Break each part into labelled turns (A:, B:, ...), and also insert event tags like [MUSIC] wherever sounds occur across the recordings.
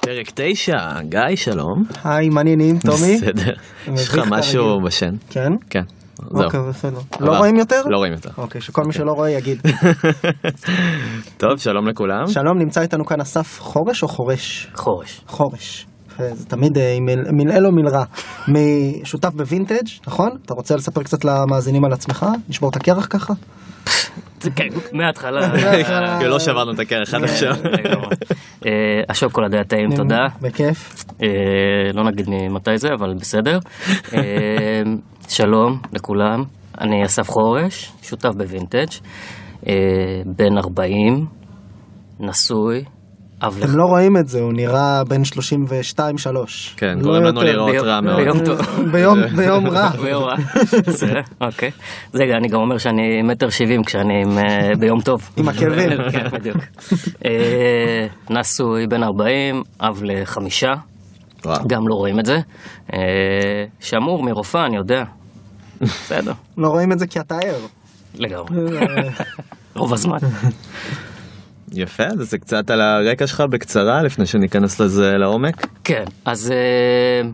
A: פרק תשע, גיא, שלום.
B: היי, מה העניינים, [LAUGHS] טומי?
A: בסדר. יש לך משהו. בשן?
B: כן?
A: כן. זהו.
B: אוקיי, בסדר. לא רואים יותר?
A: לא רואים יותר.
B: אוקיי, שכל מי שלא רואה יגיד. [LAUGHS]
A: טוב, שלום לכולם.
B: שלום, נמצא איתנו כאן אסף חורש או חורש?
C: חורש.
B: חורש. יפה, זה תמיד אה, מלעיל או מלרע. משותף בווינטג', נכון? אתה רוצה לספר קצת למאזינים על עצמך? נשבור את הקרח ככה?
C: כן, מההתחלה.
A: לא שברנו את הקרח עד עכשיו.
C: אה, השוקולד היה טעים, תודה.
B: בכיף.
C: אה, לא נגיד ממתי זה, אבל בסדר. אה, שלום לכולם, אני אסף חורש, שותף בווינטג', בן 40, נשוי, אב
B: אתם לא רואים את זה, הוא נראה בן 32-3.
A: כן,
B: לא
A: גורם לנו. לראות
C: ביום-
A: רע מאוד.
C: ביום טוב. [LAUGHS]
B: ביום- [LAUGHS] ביום רע.
C: ביום רע. בסדר, אוקיי. זה אני גם אומר שאני מטר שבעים כשאני עם, אה, ביום טוב.
B: עם עקבים. [LAUGHS]
C: כן, בדיוק. אה, נשוי בן 40, אב לחמישה. גם לא רואים את זה. אה, שמור מרופאה, אני יודע. בסדר,
B: לא רואים את זה כי אתה ער.
C: לגמרי. רוב הזמן.
A: יפה, אז זה קצת על הרקע שלך בקצרה, לפני שניכנס לזה לעומק.
C: כן, אז אה,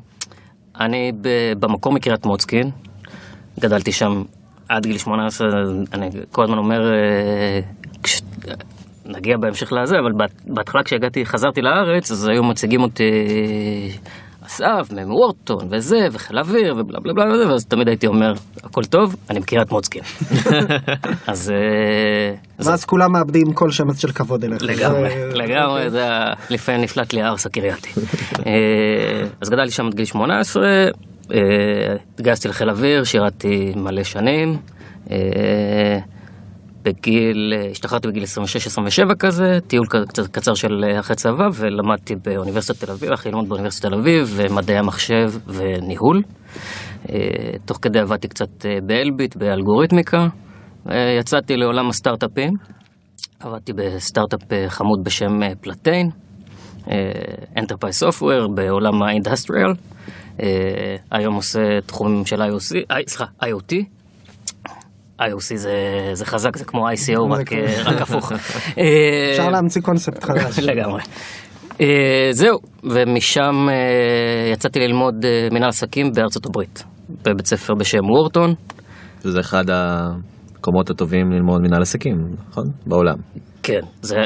C: אני ב- במקור מקריית מוצקין, גדלתי שם עד גיל 18, אני כל הזמן אומר, אה, כש... נגיע בהמשך לזה, אבל בהת- בהתחלה כשהגעתי, חזרתי לארץ, אז היו מציגים אותי אסף, מוורטון, וזה, וחיל אוויר, ובלה בלה בלה, וזה, ואז תמיד הייתי אומר, הכל טוב, אני מקריית מוצקין. [LAUGHS] [LAUGHS] אז... אה, זה-
B: ואז כולם מאבדים כל שמץ של כבוד אליך.
C: לגמרי,
B: זה-
C: לגמרי, זה היה, לפעמים נפלט לי הארס הקרייתי. [LAUGHS] אה, אז גדלתי שם עד גיל 18, אה, התגייסתי לחיל אוויר, שירתי מלא שנים. בגיל, אה, השתחררתי בגיל 26-27 כזה, טיול קצת קצר של אה, אחרי צבא, ולמדתי באוניברסיטת תל אביב, הלכתי ללמוד באוניברסיטת תל אביב, מדעי המחשב וניהול. אה, תוך כדי עבדתי קצת באלביט, באלגוריתמיקה. יצאתי לעולם הסטארט-אפים. עבדתי בסטארט-אפ חמוד בשם פלטיין, Enterprise Software בעולם האינדסטריאל. היום עושה תחומים של IOC, סליחה, IoT. IOC זה, זה חזק, זה כמו ICO, רק. אה, רק הפוך. [LAUGHS]
B: אפשר להמציא קונספט חדש.
C: לגמרי. אה, זהו, ומשם אה, יצאתי ללמוד אה, מנהל עסקים בארצות הברית, בבית ספר בשם וורטון.
A: שזה אחד המקומות הטובים ללמוד מנהל עסקים, נכון? בעולם.
C: כן, זה...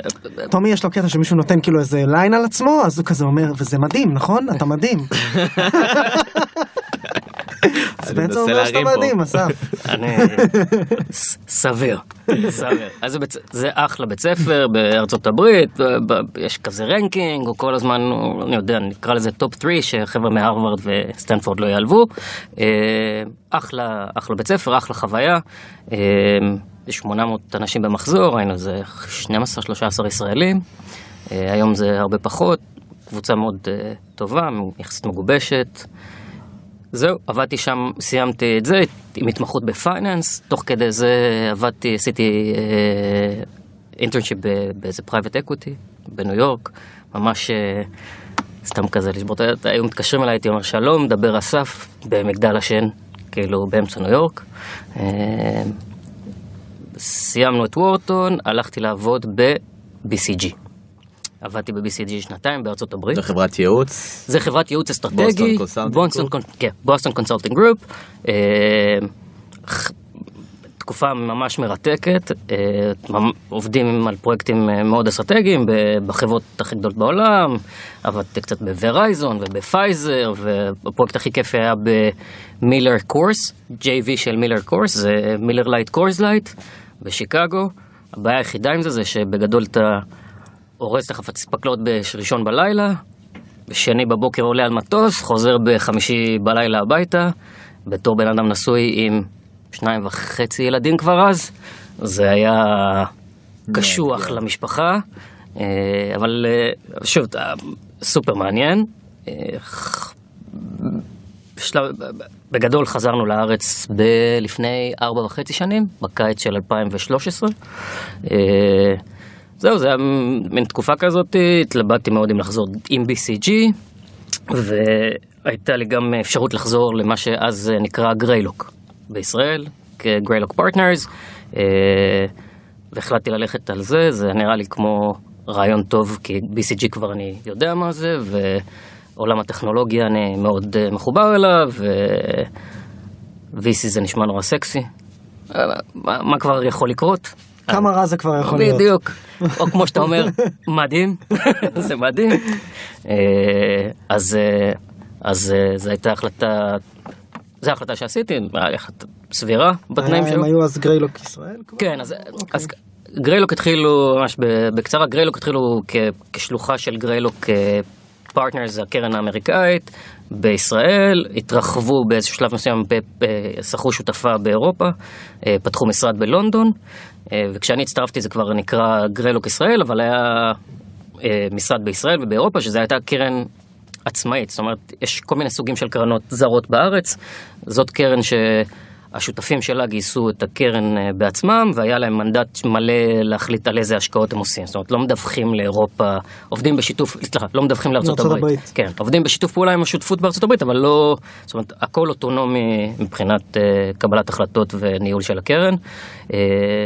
B: טומי יש לו קטע שמישהו נותן כאילו איזה line על עצמו, אז הוא כזה אומר, וזה מדהים, נכון? אתה מדהים. [LAUGHS] אז בעצם הוא אומר שאתה. מדהים, אסף.
C: אני... סביר. סביר. אז זה אחלה בית ספר בארצות הברית, יש כזה ranking, הוא כל הזמן, אני יודע, נקרא לזה top 3, שחבר'ה מהרווארד וסטנפורד לא יעלבו. אה, אחלה, אחלה בית ספר, אחלה חוויה. אה, יש 800 אנשים במחזור, היינו איזה 12-13 ישראלים. אה, היום זה הרבה פחות, קבוצה מאוד אה, טובה, יחסית מגובשת. זהו, עבדתי שם, סיימתי את זה עם התמחות ב finance, תוך כדי זה עבדתי, עשיתי internship באיזה private equity בניו יורק, ממש אה, סתם כזה לשבור את ה... היו מתקשרים אליי, הייתי אומר שלום, דבר אסף, במגדל השן, כאילו באמצע ניו יורק. אה, סיימנו את וורטון, הלכתי לעבוד ב-BCG. עבדתי ב-BCG שנתיים בארצות הברית.
A: זו חברת ייעוץ.
C: זה חברת ייעוץ אסטרטגי, בוסטון כן, consulting group, אה, ח- תקופה ממש מרתקת, אה, עובדים על פרויקטים אה, מאוד אסטרטגיים בחברות הכי גדולות בעולם, עבדתי קצת בוורייזון ובפייזר, והפרויקט הכי כיף היה במילר קורס, JV של מילר קורס, זה מילר לייט קורס לייט בשיקגו. הבעיה היחידה עם זה זה שבגדול אתה אורז את החפץ פקלאות בראשון בלילה, בשני בבוקר עולה על מטוס, חוזר בחמישי בלילה הביתה, בתור בן אדם נשוי עם שניים וחצי ילדים כבר אז, זה היה קשוח למשפחה, אה, אבל אה, שוב, אה, סופר מעניין. בשלב, בגדול חזרנו לארץ ב- לפני ארבע וחצי שנים, בקיץ של 2013. אה, זהו, זה היה מין תקופה כזאת, התלבטתי מאוד אם לחזור עם BCG, והייתה לי גם אפשרות לחזור למה שאז נקרא גריילוק בישראל, בגריילוק פרטנרס, והחלטתי ללכת על זה, זה נראה לי כמו רעיון טוב, כי BCG כבר אני יודע מה זה, ועולם הטכנולוגיה אני מאוד אה, מחובר אליו, ו-VC זה נשמע נורא סקסי. אה, מה, מה כבר יכול לקרות?
B: כמה רע זה כבר יכול להיות.
C: בדיוק. או כמו שאתה אומר, [LAUGHS] מדהים, [LAUGHS] זה מדהים. אה, אז, אה, אז אה, זו הייתה החלטה, זו החלטה שעשיתי, החלטה סבירה בתנאים
B: הם
C: שלו.
B: היו אז גריילוק ישראל?
C: כן, אז, אז גריילוק התחילו, ממש בקצרה, גריילוק התחילו כשלוחה של גריילוק פרטנרס, הקרן האמריקאית, בישראל, התרחבו באיזשהו שלב מסוים, שכרו שותפה באירופה, אה, פתחו משרד בלונדון, אה, וכשאני הצטרפתי זה כבר נקרא גריילוק ישראל, אבל היה אה, משרד בישראל ובאירופה, שזו הייתה קרן עצמאית, זאת אומרת, יש כל מיני סוגים של קרנות זרות בארץ, זאת קרן שהשותפים שלה גייסו את הקרן אה, בעצמם, והיה להם מנדט מלא להחליט על איזה השקעות הם עושים, זאת אומרת, לא מדווחים לאירופה, עובדים בשיתוף, סליחה, לא מדווחים לארצות הברית.
B: הברית.
C: כן, עובדים בשיתוף פעולה עם השותפות בארצות הברית, אבל לא, זאת אומרת, הכל אוטונומי מבחינת uh, קבלת החלטות וניהול של הקרן. Uh,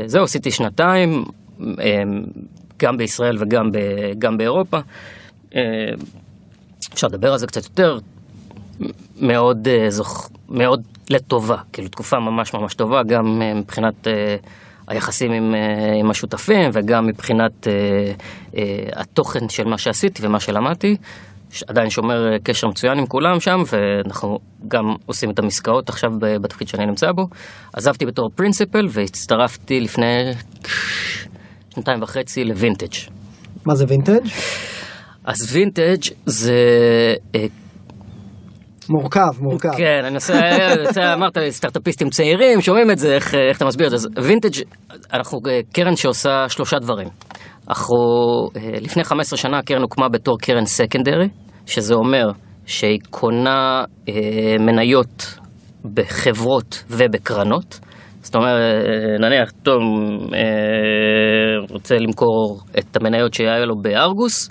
C: זהו, עשיתי שנתיים, גם בישראל וגם ב, גם באירופה. אפשר לדבר על זה קצת יותר, מאוד, אה, זוכ... מאוד לטובה, כאילו תקופה ממש ממש טובה, גם אה, מבחינת אה, היחסים עם, אה, עם השותפים וגם מבחינת התוכן של מה שעשיתי ומה שלמדתי. עדיין שומר קשר מצוין עם כולם שם, ואנחנו גם עושים את המסקאות עכשיו בתפקיד שאני נמצא בו. עזבתי בתור principal והצטרפתי לפני שנתיים וחצי לווינטג'.
B: מה זה וינטג'?
C: אז וינטג' זה
B: מורכב, מורכב.
C: כן, אני עושה, אמרת סטארט-אפיסטים צעירים, שומעים את זה, איך, איך אתה מסביר את זה? אז וינטג', אנחנו אה, קרן שעושה שלושה דברים. אנחנו, אה, לפני 15 שנה הקרן הוקמה בתור קרן secondary, שזה אומר שהיא קונה אה, מניות בחברות ובקרנות. זאת אומרת, אה, נניח תום אה, רוצה למכור את המניות שהיה לו בארגוס,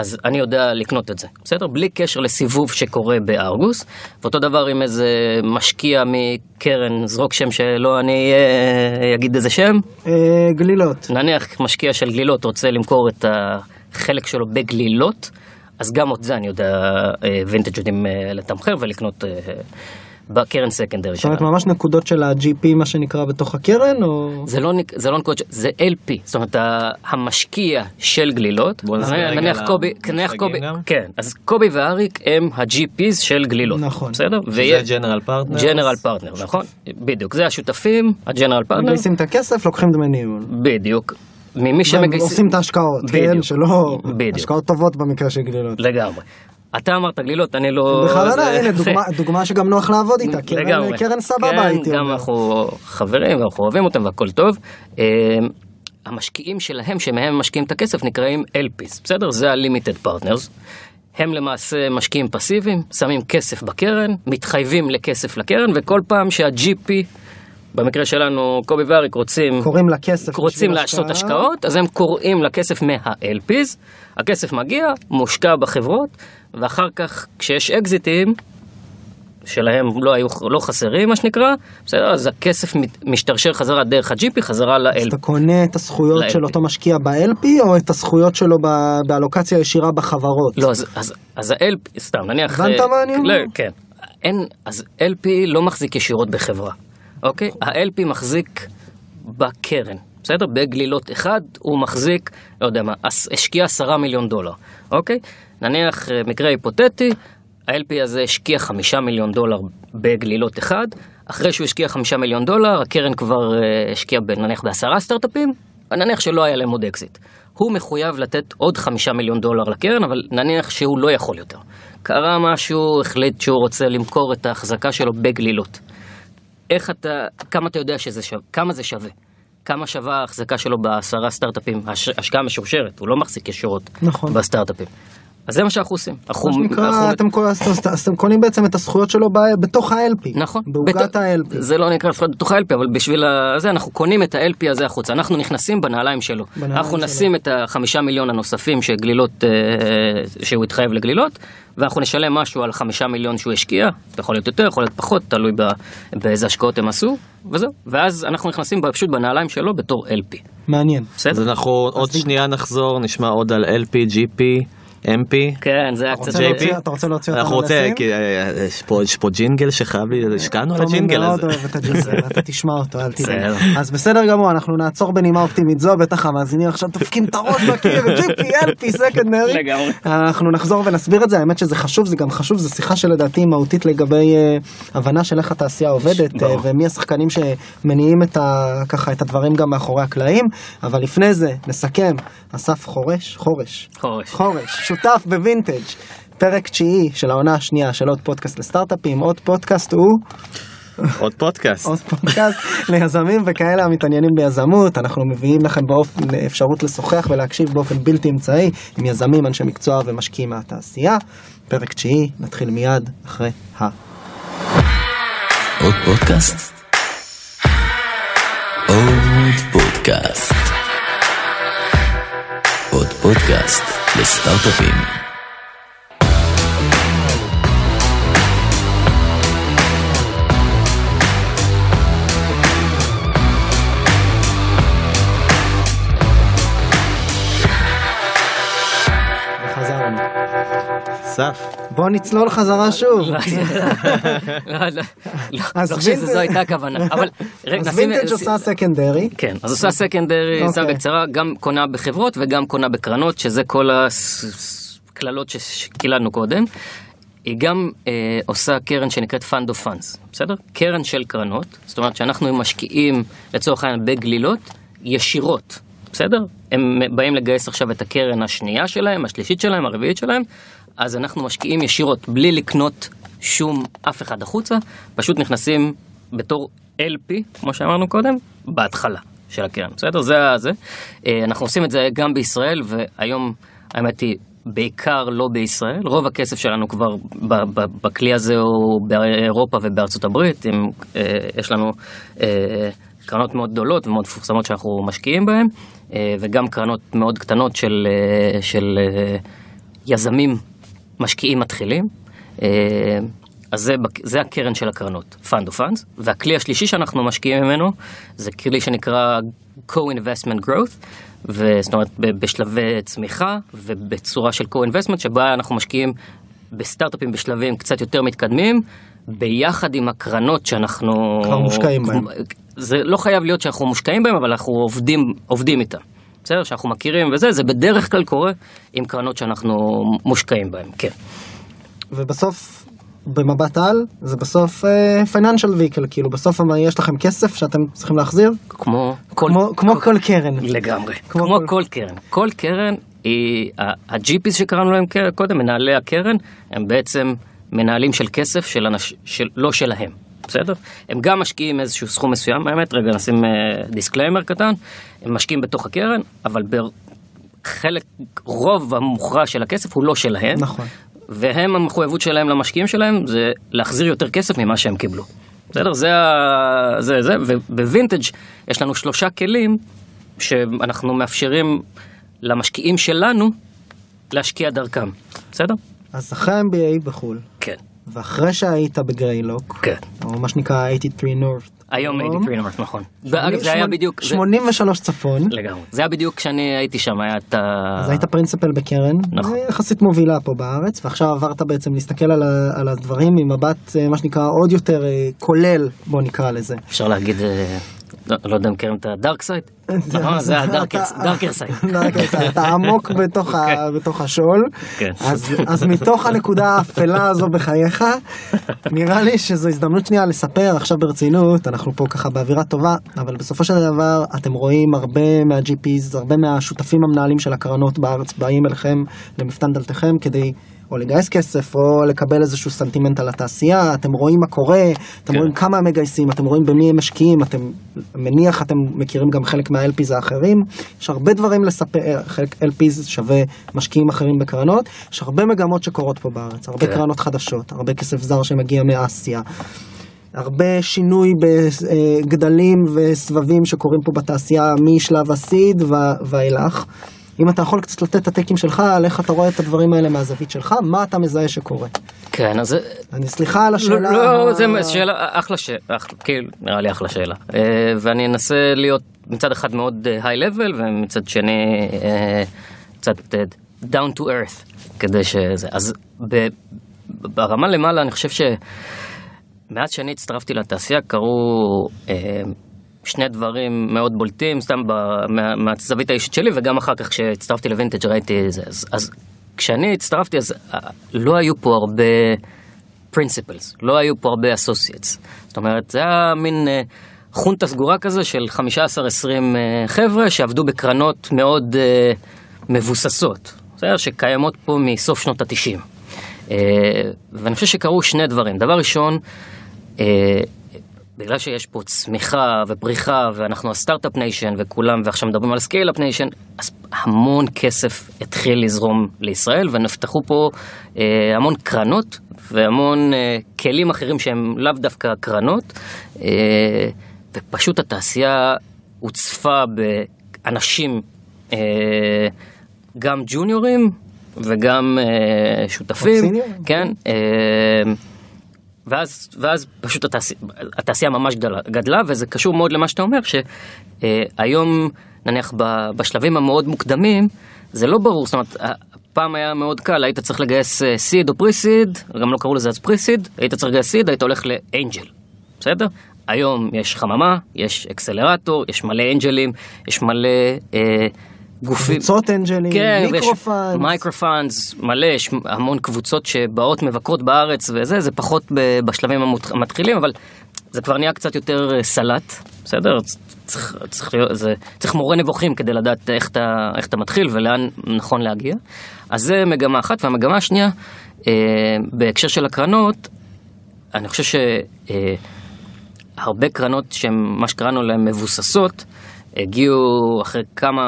C: אז אני יודע לקנות את זה, בסדר? בלי קשר לסיבוב שקורה בארגוס. ואותו דבר עם איזה משקיע מקרן, זרוק שם שלא אני אה, אגיד איזה שם.
B: אה, גלילות.
C: נניח משקיע של גלילות רוצה למכור את החלק שלו בגלילות, אז גם את זה אני יודע, וינטג' יודעים אה, לתמחר ולקנות בקרן secondary
B: זאת אומרת
C: שלנו.
B: ממש נקודות של ה-GP מה שנקרא בתוך הקרן או...
C: זה לא, זה לא נקודות, זה LP, זאת אומרת המשקיע של גלילות,
A: בוא נסביר רגע
C: נניח קובי, נניח קובי,
A: גם.
C: כן, אז קובי ואריק הם ה-GPs של גלילות,
B: נכון.
C: בסדר?
A: זה general partner.
C: general partner, נכון? בדיוק, זה השותפים, ה general partner,
B: מגייסים את הכסף לוקחים דמי ניהול.
C: בדיוק, ממי שמגייסים,
B: עושים את ההשקעות, כן? שלא...
C: בדיוק.
B: השקעות טובות במקרה של גלילות.
C: לגמרי. אתה אמרת גלילות, אני לא...
B: בכלל לא,
C: זה-
B: הנה דוגמה- [LAUGHS] דוגמה שגם נוח לעבוד איתה. קרן- סבבה
C: כן,
B: הייתי
C: גם
B: אומר.
C: אנחנו חברים ואנחנו אוהבים אותם והכל טוב. אה, המשקיעים שלהם, שמהם משקיעים את הכסף, נקראים LPs, בסדר? זה ה-Limited Partners. הם למעשה משקיעים פסיביים, שמים כסף בקרן, מתחייבים לכסף לקרן, וכל פעם שה-GP, במקרה שלנו, קובי ואריק רוצים...
B: קוראים לכסף.
C: רוצים לעשות
B: השקעה.
C: השקעות, אז הם קוראים לכסף מה-LPs, הכסף מגיע, מושקע בחברות, ואחר כך כשיש אקזיטים, שלהם לא היו, לא חסרים מה שנקרא, בסדר, אז הכסף משתרשר חזרה דרך ה-GP, חזרה
B: אז
C: ל-LP.
B: אתה קונה את הזכויות
C: ל-LP.
B: של אותו משקיע ב-LP או את הזכויות שלו ב- באלוקציה ישירה בחברות?
C: לא, אז, אז, אז ה-LP, סתם, נניח...
B: הבנת
C: אה,
B: מה אני אומר?
C: לא, כן. אין, אז LP לא מחזיק ישירות בחברה, אוקיי? ה-LP מחזיק בקרן, בסדר? בגלילות אחד הוא מחזיק, לא יודע מה, השקיע עשרה מיליון דולר, אוקיי? נניח אה, מקרה היפותטי, ה-LP הזה השקיע חמישה מיליון דולר בגלילות אחד, אחרי שהוא השקיע חמישה מיליון דולר, הקרן כבר אה, השקיעה נניח בעשרה סטארט-אפים, נניח שלא היה להם עוד אקזיט. הוא מחויב לתת עוד חמישה מיליון דולר לקרן, אבל נניח שהוא לא יכול יותר. קרה משהו, החליט שהוא רוצה למכור את ההחזקה שלו בגלילות. איך אתה, כמה אתה יודע שזה שווה, כמה זה שווה? כמה שווה ההחזקה שלו בעשרה סטארט-אפים, הש, השקעה משורשרת, הוא לא מחזיק ישירות
B: נכון.
C: בסטארט-אפים. אז זה מה שאנחנו עושים. אנחנו,
B: מה שנקרא,
C: אנחנו-
B: אתם קו- אז אתם- אז אתם קונים בעצם את הזכויות שלו ב- בתוך ה-LP.
C: נכון.
B: בעוגת
C: בת-
B: ה-LP.
C: זה לא נקרא לפחות בתוך ה-LP, אבל בשביל זה אנחנו קונים את ה-LP הזה החוצה. אנחנו נכנסים בנעליים שלו.
B: בנעליים
C: אנחנו
B: שלו.
C: נשים את החמישה מיליון הנוספים שגלילות, אה, שהוא התחייב לגלילות, ואנחנו נשלם משהו על החמישה מיליון שהוא השקיע. יכול להיות יותר, יכול להיות פחות, תלוי ב- באיזה השקעות הם עשו, וזהו. ואז אנחנו נכנסים פשוט בנעליים שלו בתור LP.
B: מעניין.
A: אז
C: בסדר?
A: אנחנו עוד שנייה נחזור, נשמע עוד על LP, GP, MP.
C: כן, זה היה
B: אתה
C: קצת...
B: להוציא- אתה רוצה להוציא אותנו
A: אנחנו רוצים,
B: לסין?
A: כי אה, יש פה- יש פה ג'ינגל שחייב לי, השקענו על הג'ינגל
B: מאוד
A: הזה.
B: אוהב את הג'ינגל, [LAUGHS] אתה תשמע אותו, אל תדאג. אז בסדר גמור, אנחנו נעצור בנימה אופטימית זו, בטח המאזינים עכשיו דופקים את הראש בקיר, GP, LP, secondary.
C: לגמרי.
B: אנחנו נחזור ונסביר את זה, האמת שזה חשוב, זה גם חשוב, זו שיחה שלדעתי מהותית לגבי אה, הבנה של איך התעשייה עובדת. אה, ומי השחקנים שמניעים את הדברים גם מאחורי הקלעים, אבל לפני זה, נסכם, אסף חורש, חורש,
C: חורש.
B: חורש, שותף בווינטג'. פרק תשיעי של העונה השנייה של עוד פודקאסט לסטארט-אפים, עוד פודקאסט הוא
A: עוד פודקאסט.
B: עוד פודקאסט ליזמים וכאלה המתעניינים ביזמות. אנחנו מביאים לכם באופן, אפשרות לשוחח ולהקשיב באופן בלתי אמצעי עם יזמים, אנשי מקצוע ומשקיעים מהתעשייה. פרק תשיעי, נתחיל מיד אחרי ה...
D: עוד פודקאסט? עוד פודקאסט. עוד פודקאסט לסטארט-אפים.
B: וחזרנו.
A: אסף,
B: בוא נצלול חזרה שוב.
C: לא, לא, לא, לא חושב שזו הייתה הכוונה, אבל
B: אז וינטג' עושה סקנדרי.
C: כן, אז עושה סקנדרי. שר בקצרה, גם קונה בחברות וגם קונה בקרנות, שזה כל הקללות שקיללנו קודם. היא גם אה, עושה קרן שנקראת Fund of Funds, בסדר? קרן של קרנות, זאת אומרת שאנחנו משקיעים לצורך העניין בגלילות ישירות, בסדר? הם באים לגייס עכשיו את הקרן השנייה שלהם, השלישית שלהם, הרביעית שלהם, אז אנחנו משקיעים ישירות, בלי לקנות שום אף אחד החוצה, פשוט נכנסים בתור LP, כמו שאמרנו קודם, בהתחלה של הקרן, בסדר? זה זה. אה, אנחנו עושים את זה גם בישראל, והיום, האמת היא, בעיקר לא בישראל. רוב הכסף שלנו כבר בכלי הזה הוא באירופה ובארצות הברית. עם, אה, יש לנו אה, קרנות מאוד גדולות ומאוד מפורסמות שאנחנו משקיעים בהן, אה, וגם קרנות מאוד קטנות של, אה, של אה, יזמים משקיעים מתחילים. אה, אז זה, זה הקרן של הקרנות, Fund of Funds, והכלי השלישי שאנחנו משקיעים ממנו זה כלי שנקרא Co-Investment Growth, זאת אומרת בשלבי צמיחה ובצורה של Co-Investment שבה אנחנו משקיעים בסטארט-אפים בשלבים קצת יותר מתקדמים, ביחד עם הקרנות שאנחנו...
B: כבר מושקעים בהם.
C: זה לא חייב להיות שאנחנו מושקעים בהם, אבל אנחנו עובדים, עובדים איתם. בסדר? שאנחנו מכירים וזה, זה בדרך כלל קורה עם קרנות שאנחנו מושקעים בהן, כן.
B: ובסוף, במבט על, זה בסוף פייננשל ויקל, כאילו בסוף יש לכם כסף שאתם צריכים להחזיר,
C: כמו כל...
B: כמו- כמו כל קרן.
C: לגמרי.
B: כמו
C: כמו,
B: כל-
C: כל... קרן. כל קרן היא... ה-GPs שקראנו להם קודם, מנהלי הקרן, הם בעצם מנהלים של כסף של אנש... של... לא שלהם. בסדר? הם גם משקיעים איזשהו סכום מסוים, האמת, רגע נשים disclaimer קטן, הם משקיעים בתוך הקרן, אבל בחלק, רוב המוכרע של הכסף הוא לא שלהם.
B: נכון.
C: והם המחויבות שלהם למשקיעים שלהם זה להחזיר יותר כסף ממה שהם קיבלו. בסדר? זה ה... זה זה, ובווינטג' יש לנו שלושה כלים שאנחנו מאפשרים למשקיעים שלנו להשקיע דרכם. בסדר?
B: אז אחרי ה-MBA בחו"ל,
C: כן.
B: ואחרי שהיית בגריילוק,
C: כן.
B: או מה שנקרא 83 North,
C: היום
B: נכון.
C: 83 נורט, נכון. ואגב, זה היה בדיוק... זה-
B: 83 צפון,
C: לגמרי. זה היה בדיוק כשאני הייתי שם, היה את ה...
B: אז היית פרינציפל בקרן,
C: נכון.
B: יחסית מובילה פה בארץ, ועכשיו עברת בעצם להסתכל על, הדברים ממבט, אה, מה שנקרא, עוד יותר אה, כולל, בוא נקרא לזה.
C: אפשר להגיד... לא לא יודע אם מכירים את ה dark side? [LAUGHS] נכון, זה ה
B: darker side. [LAUGHS] אתה עמוק [LAUGHS] בתוך בתוך השול,
C: כן.
B: אז- אז מתוך הנקודה האפלה הזו בחייך, נראה לי שזו הזדמנות שנייה לספר עכשיו ברצינות, אנחנו פה ככה באווירה טובה, אבל בסופו של דבר אתם רואים הרבה מה-GPs, הרבה מהשותפים המנהלים של הקרנות בארץ באים אליכם למפתן דלתכם כדי או לגייס כסף, או לקבל איזשהו סנטימנט על התעשייה, אתם רואים מה קורה, אתם
A: כן.
B: רואים כמה הם מגייסים, אתם רואים במי הם משקיעים, אתם מניח אתם מכירים גם חלק מה-LPs האחרים, יש הרבה דברים לספר, חלק LPs שווה משקיעים אחרים בקרנות, יש הרבה מגמות שקורות פה בארץ, הרבה
C: כן.
B: קרנות חדשות, הרבה כסף זר שמגיע מאסיה. הרבה שינוי בגדלים וסבבים שקורים פה בתעשייה משלב הסיד ואילך. אם אתה יכול קצת לתת את הטקים שלך על איך אתה רואה את הדברים האלה מהזווית שלך, מה אתה מזהה שקורה.
C: כן, אז...
B: אני סליחה על השאלה.
C: לא, לא, זה שאלה, אחלה שאלה, כאילו, נראה לי אחלה שאלה. אה, ואני אנסה להיות מצד אחד מאוד היי-לבל, ומצד שני אה, קצת אה, down to earth, כדי שזה... אז ברמה למעלה, אני חושב שמאז שאני הצטרפתי לתעשייה קרו אה, שני דברים מאוד בולטים, סתם ב- מה- מהזווית האישית שלי, וגם אחר כך כשהצטרפתי לווינטג' ראיתי את זה. אז, אז כשאני הצטרפתי, אז אה, לא היו פה הרבה principals, לא היו פה הרבה associates. זאת אומרת, זה היה מין אה, חונטה סגורה כזה של 15-20 אה, חבר'ה שעבדו בקרנות מאוד אה, מבוססות, בסדר? שקיימות פה מסוף שנות ה-90. אה, ואני חושב שקרו שני דברים. דבר ראשון, אה, בגלל שיש פה צמיחה ופריחה ואנחנו הסטארט-אפ nation וכולם ועכשיו מדברים על scale-up nation, אז המון כסף התחיל לזרום לישראל ונפתחו פה אה, המון קרנות והמון אה, כלים אחרים שהם לאו דווקא קרנות אה, ופשוט התעשייה הוצפה באנשים אה, גם ג'וניורים וגם אה, שותפים, כן, אה, ואז, ואז פשוט התעשייה, התעשייה ממש גדלה, גדלה, וזה קשור מאוד למה שאתה אומר, שהיום, נניח בשלבים המאוד מוקדמים, זה לא ברור, זאת אומרת, פעם היה מאוד קל, היית צריך לגייס seed או pre-seed, גם לא קראו לזה אז pre-seed, היית צריך לגייס seed, היית הולך ל angel, בסדר? היום יש חממה, יש accelerator, יש מלא אנג'לים, יש מלא אה, גופים.
B: קבוצות אנג'לים,
C: כן, micro
B: funds.
C: micro funds, מלא, יש המון קבוצות שבאות מבקרות בארץ וזה, זה פחות בשלבים המתחילים, אבל זה כבר נהיה קצת יותר אה, סלט, בסדר? צריך, צריך, להיות, זה, צריך מורה נבוכים כדי לדעת איך אתה, איך אתה מתחיל ולאן נכון להגיע. אז זה מגמה אחת, והמגמה השנייה, אה, בהקשר של הקרנות, אני חושב שהרבה קרנות שהן, מה שקראנו להן מבוססות, הגיעו אחרי כמה,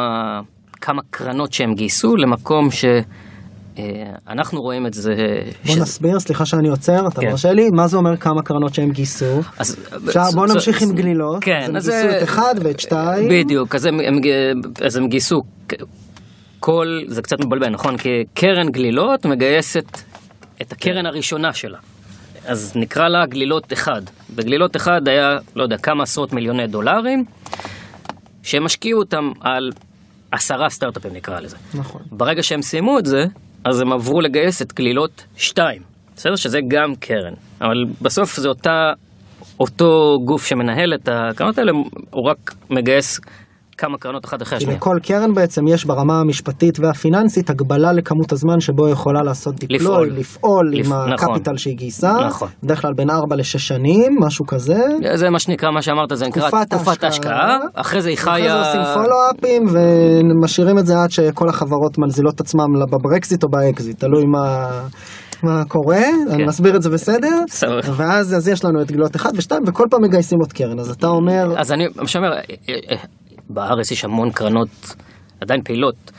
C: כמה קרנות שהם גייסו למקום שאנחנו רואים את זה.
B: בוא
C: שזה-
B: נסביר, סליחה שאני עוצר, אתה
C: כן.
B: מרשה לי? מה זה אומר כמה קרנות שהם גייסו?
C: אז
B: עכשיו בוא
C: זה-
B: נמשיך עם גלילות.
C: כן,
B: אז הם
C: אז
B: גייסו
C: זה-
B: את אחד ואת שתיים.
C: בדיוק, אז הם, הם, אז הם גייסו כל, זה קצת מבלבל, נכון? כי קרן גלילות מגייסת את הקרן הראשונה שלה. אז נקרא לה גלילות אחד. בגלילות אחד היה, לא יודע, כמה עשרות מיליוני דולרים, שהם השקיעו אותם על עשרה סטארט-אפים נקרא לזה.
B: נכון.
C: ברגע שהם סיימו את זה, אז הם עברו לגייס את גלילות 2. בסדר? שזה גם קרן. אבל בסוף זה אותה, אותו גוף שמנהל את הקרנות האלה, הוא רק מגייס כמה קרנות אחת אחרי השנייה.
B: לכל קרן בעצם יש ברמה המשפטית והפיננסית הגבלה לכמות הזמן שבו היא יכולה לעשות דיפלוי,
C: לפעול.
B: לפעול
C: לפ-
B: עם
C: נכון.
B: הקפיטל שהיא גייסה,
C: נכון.
B: בדרך כלל בין 4 ל-6 שנים, משהו כזה.
C: זה מה שנקרא, מה שאמרת, זה נקרא
B: תקופת ההשקעה.
C: אחרי זה היא
B: אחרי זה
C: חיה...
B: עושים פולו-אפים ומשאירים את זה עד שכל החברות מנזילות את עצמם בברקזיט או באקזיט, תלוי מה... מה קורה, אני מסביר את זה בסדר,
C: בסדר.
B: ואז אז יש לנו את גלילות 1 ו-2 וכל פעם מגייסים עוד קרן, אז אתה אומר,
C: אז אני אה, בארץ יש המון קרנות עדיין פעילות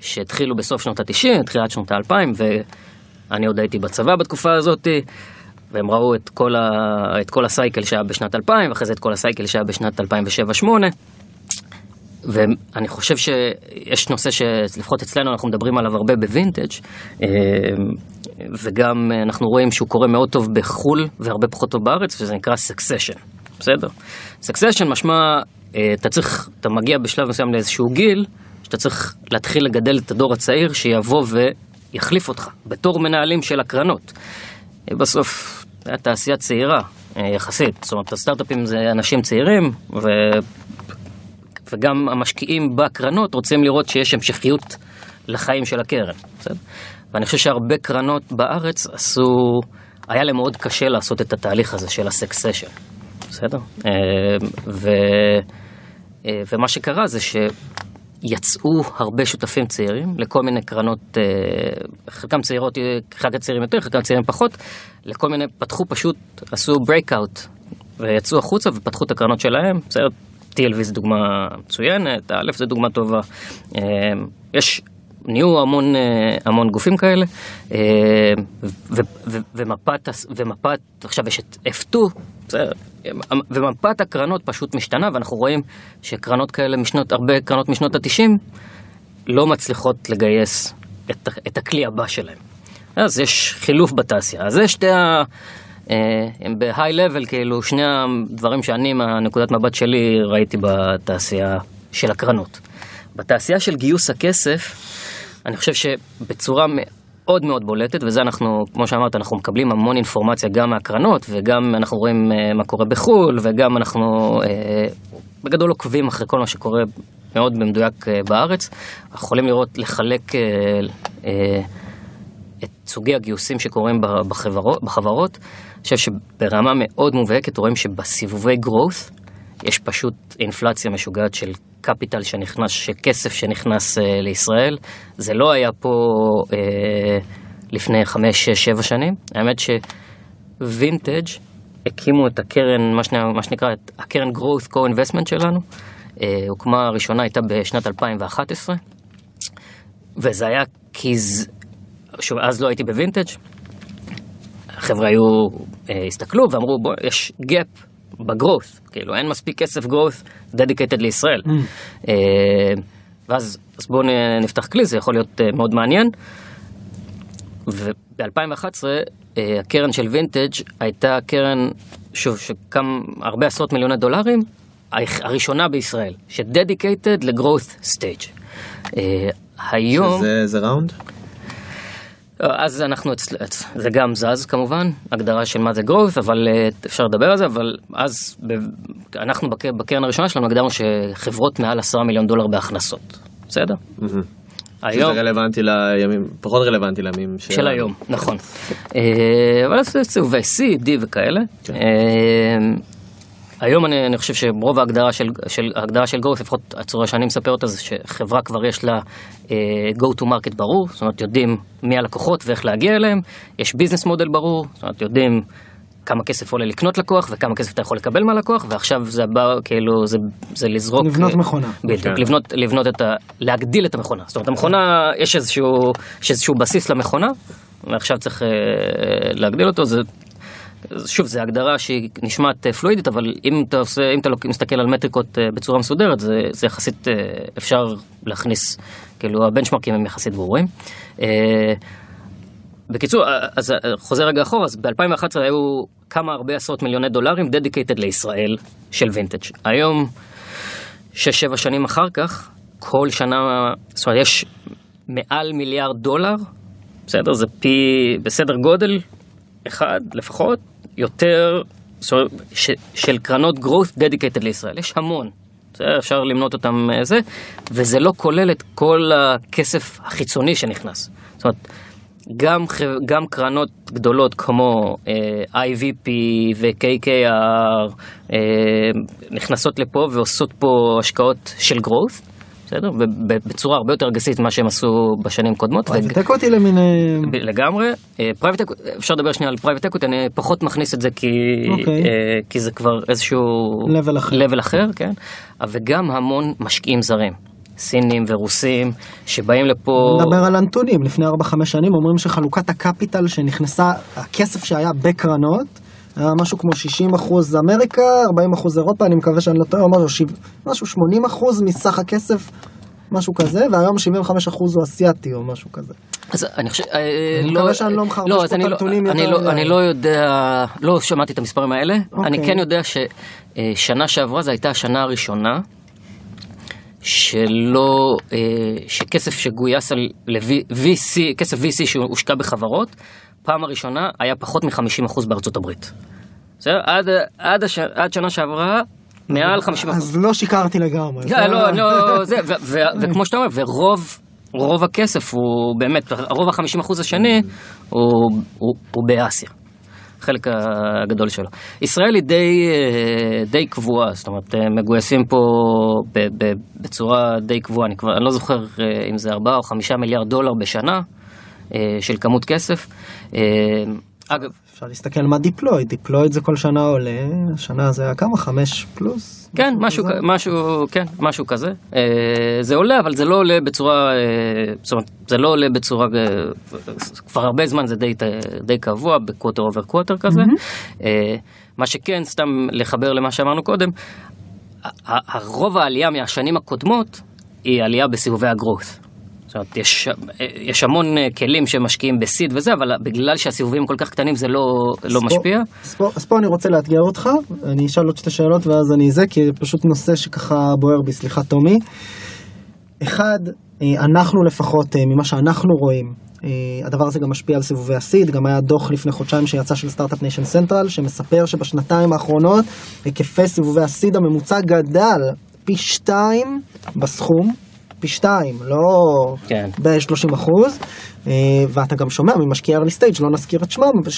C: שהתחילו בסוף שנות ה-90, תחילת שנות ה-2000, ואני עוד הייתי בצבא בתקופה הזאת, והם ראו את כל, ה... את כל ה cycle שהיה בשנת 2000, ואחרי זה את כל ה cycle שהיה בשנת 2007-2008. ואני חושב שיש נושא שלפחות אצלנו אנחנו מדברים עליו הרבה בווינטג' אה, וגם אנחנו רואים שהוא קורה מאוד טוב בחו"ל והרבה פחות טוב בארץ, וזה נקרא succession, בסדר? succession משמע, אתה צריך, אתה מגיע בשלב מסוים לאיזשהו גיל, שאתה צריך להתחיל לגדל את הדור הצעיר שיבוא ויחליף אותך, בתור מנהלים של הקרנות. אה, בסוף, תעשייה צעירה, אה, יחסית. זאת אומרת, הסטארט-אפים זה אנשים צעירים, ו... וגם המשקיעים בקרנות רוצים לראות שיש המשכיות לחיים של הקרן. בסדר? ואני חושב שהרבה קרנות בארץ עשו, היה להם מאוד קשה לעשות את התהליך הזה של הסקסשן. בסדר? אה, ו, אה, ומה שקרה זה יצאו הרבה שותפים צעירים לכל מיני קרנות, אה, חלקם צעירות, אה, חלקם צעירים יותר, חלקם צעירים פחות, לכל מיני, פתחו פשוט, עשו breakout ויצאו החוצה ופתחו את הקרנות שלהם, בסדר? TLV זו דוגמה מצוינת, א' זו דוגמה טובה. אה, יש, נהיו המון, אה, המון גופים כאלה, אה, ו- ו- ומפת, ומפת, עכשיו יש את F2, בסדר? ומפת הקרנות פשוט משתנה, ואנחנו רואים שקרנות כאלה משנות, הרבה קרנות משנות ה-90 לא מצליחות לגייס את, את הכלי הבא שלהם. אז יש חילוף בתעשייה. אז זה שתי ה... אה, הם level, כאילו, שני הדברים שאני, מהנקודת מבט שלי, ראיתי בתעשייה של הקרנות. בתעשייה של גיוס הכסף, אני חושב שבצורה מאוד מאוד בולטת, וזה אנחנו, כמו שאמרת, אנחנו מקבלים המון אינפורמציה גם מהקרנות, וגם אנחנו רואים אה, מה קורה בחו"ל, וגם אנחנו אה, בגדול עוקבים אחרי כל מה שקורה מאוד במדויק אה, בארץ. אנחנו יכולים לראות, לחלק... את סוגי הגיוסים שקורים בחברות, בחברות. אני חושב שברמה מאוד מובהקת רואים שבסיבובי growth יש פשוט אינפלציה משוגעת של קפיטל שנכנס, של כסף שנכנס אה, לישראל. זה לא היה פה אה, לפני חמש, שש, שבע שנים. האמת שווינטג' הקימו את הקרן, מה, שני, מה שנקרא, את הקרן growth co-investment שלנו. אה, הוקמה הראשונה הייתה בשנת 2011. וזה היה כי ז... אז לא הייתי בווינטג', החבר'ה היו, אה, הסתכלו ואמרו, בוא, יש gap ב growth, כאילו אין מספיק כסף growth dedicated לישראל. אה, ואז אז בואו נפתח כלי, זה יכול להיות אה, מאוד מעניין. וב-2011 אה, הקרן של וינטג' הייתה קרן, שוב, שקמה, הרבה עשרות מיליוני דולרים, הראשונה בישראל, ל-growth stage. אה, היום...
A: זה, זה ראונד?
C: אז אנחנו אצל... אצ- זה גם זז כמובן, הגדרה של מה זה growth, אבל אה, אפשר לדבר על זה, אבל אז ב... אנחנו בק... בקרן הראשונה שלנו הגדרנו שחברות מעל עשרה מיליון דולר בהכנסות, בסדר? היום,
A: שזה רלוונטי לימים, פחות רלוונטי לימים
C: של היום, נכון. אה, אבל זה סיבובי C, D וכאלה. היום אני, אני חושב שרוב ההגדרה של, של, ההגדרה של growth, לפחות הצורה שאני מספר אותה, זה שחברה כבר יש לה אה, go to market ברור, זאת אומרת יודעים מי הלקוחות ואיך להגיע אליהם, יש ביזנס מודל ברור, זאת אומרת יודעים כמה כסף עולה לקנות לקוח וכמה כסף אתה יכול לקבל מהלקוח, ועכשיו זה בא, כאילו, זה, זה לזרוק...
B: לבנות
C: אה,
B: מכונה.
C: בדיוק,
A: כן.
C: לבנות, לבנות את ה... להגדיל את המכונה. זאת אומרת, המכונה, יש איזשהו, יש איזשהו בסיס למכונה, ועכשיו צריך אה, להגדיל אותו. זה, שוב, זו הגדרה שהיא נשמעת אה, פלואידית, אבל אם אתה עושה, אם אתה מסתכל על מטריקות אה, בצורה מסודרת, זה, זה יחסית, אה, אפשר להכניס, כאילו, הבנצ'מרקים הם יחסית ברורים. בקיצור, אז חוזר רגע אחורה, אז ב-2011 היו כמה הרבה עשרות מיליוני דולרים דדיקייטד לישראל של וינטג'. היום, שש, שבע שנים אחר כך, כל שנה, זאת אומרת, יש מעל מיליארד דולר, בסדר? זה פי, בסדר גודל אחד לפחות, יותר, ש, של קרנות growth dedicated לישראל. יש המון. בסדר, אפשר למנות אותם אה, זה, וזה לא כולל את כל הכסף החיצוני שנכנס. זאת אומרת, גם, גם קרנות גדולות כמו אה, IVP ו-KKR אה, נכנסות לפה ועושות פה השקעות של growth, בסדר? בצורה הרבה יותר אגרסיבית ממה שהם עשו בשנים קודמות.
B: וואי,
C: וג-
B: זה תקע אותי למיני...
C: ב- לגמרי. private, אפשר לדבר שנייה על private equity, אני פחות מכניס את זה כי,
B: אוקיי.
C: אה, כי זה כבר איזשהו...
B: Level אחר.
C: level אחר, כן. וגם המון משקיעים זרים. סינים ורוסים שבאים לפה...
B: נדבר על הנתונים, לפני 4-5 שנים אומרים שחלוקת ה capital שנכנסה, הכסף שהיה בקרנות, היה משהו כמו 60 אחוז אמריקה, 40 אחוז אירופה, אני מקווה שאני לא טועה, משהו, משהו 80 אחוז מסך הכסף, משהו כזה, והיום 75 אחוז הוא אסיאתי או משהו כזה.
C: אז אני חושב, אה,
B: אני
C: לא,
B: מקווה שאני לא מחרבש
C: לא,
B: פה את
C: לא-
B: הנתונים
C: אני לא-
B: מדי.
C: אני לא יודע, לא שמעתי את המספרים האלה.
B: אוקיי.
C: אני כן יודע ששנה שעברה זו הייתה השנה הראשונה שלא, אה, שכסף שגויס על ל-VC, כסף VC שהושקע בחברות, פעם הראשונה היה פחות מ-50% בארצות הברית. בסדר? עד, עד, הש, עד שנה שעברה, מעל 50%.
B: אז לא שיקרתי לגמרי.
C: לא, לא, לא, זה, ו- ו- וכמו שאתה אומר, ורוב רוב הכסף הוא באמת, רוב ה-50% השני הוא, הוא, הוא באסיה. החלק הגדול שלו. ישראל היא די, אה, די קבועה, זאת אומרת, אה, מגויסים פה ב, ב, בצורה די קבועה, אני כבר, אני לא זוכר אה, אם זה 4 או 5 מיליארד דולר בשנה של כמות כסף. אה, אגב,
B: אפשר להסתכל מה deployed, deployed זה כל שנה עולה, השנה זה היה כמה? חמש פלוס?
C: כן, משהו,
B: כזה?
C: משהו, כן, משהו כזה. אה, זה עולה, אבל זה לא עולה בצורה, אה, זאת אומרת, זה לא עולה בצורה, כבר הרבה זמן זה די, די קבוע, ב quarter over quarter כזה. אה, מה שכן, סתם לחבר למה שאמרנו קודם, הרוב העלייה מהשנים הקודמות היא עלייה בסיבובי ה growth. זאת אומרת, יש, יש המון אה, כלים שמשקיעים ב seed וזה, אבל בגלל שהסיבובים כל כך קטנים זה לא, לא
B: פה-
C: משפיע.
B: פה, אז פה אני רוצה לאתגר אותך, אני אשאל עוד שתי שאלות ואז אני זה, כי זה פשוט נושא שככה בוער בי, סליחה תומי. אחד, אה, אנחנו לפחות, אה, ממה שאנחנו רואים, הדבר הזה גם משפיע על סיבובי ה seed, גם היה דוח לפני חודשיים שיצא של סטארט-אפ ניישן סנטרל, שמספר שבשנתיים האחרונות היקפי סיבובי הסיד הממוצע גדל פי שתיים בסכום, פי שתיים, לא
C: כן.
B: ב-30 אחוז, אה, ואתה גם שומע ממשקיעי early stage, לא נזכיר את שמם, אבל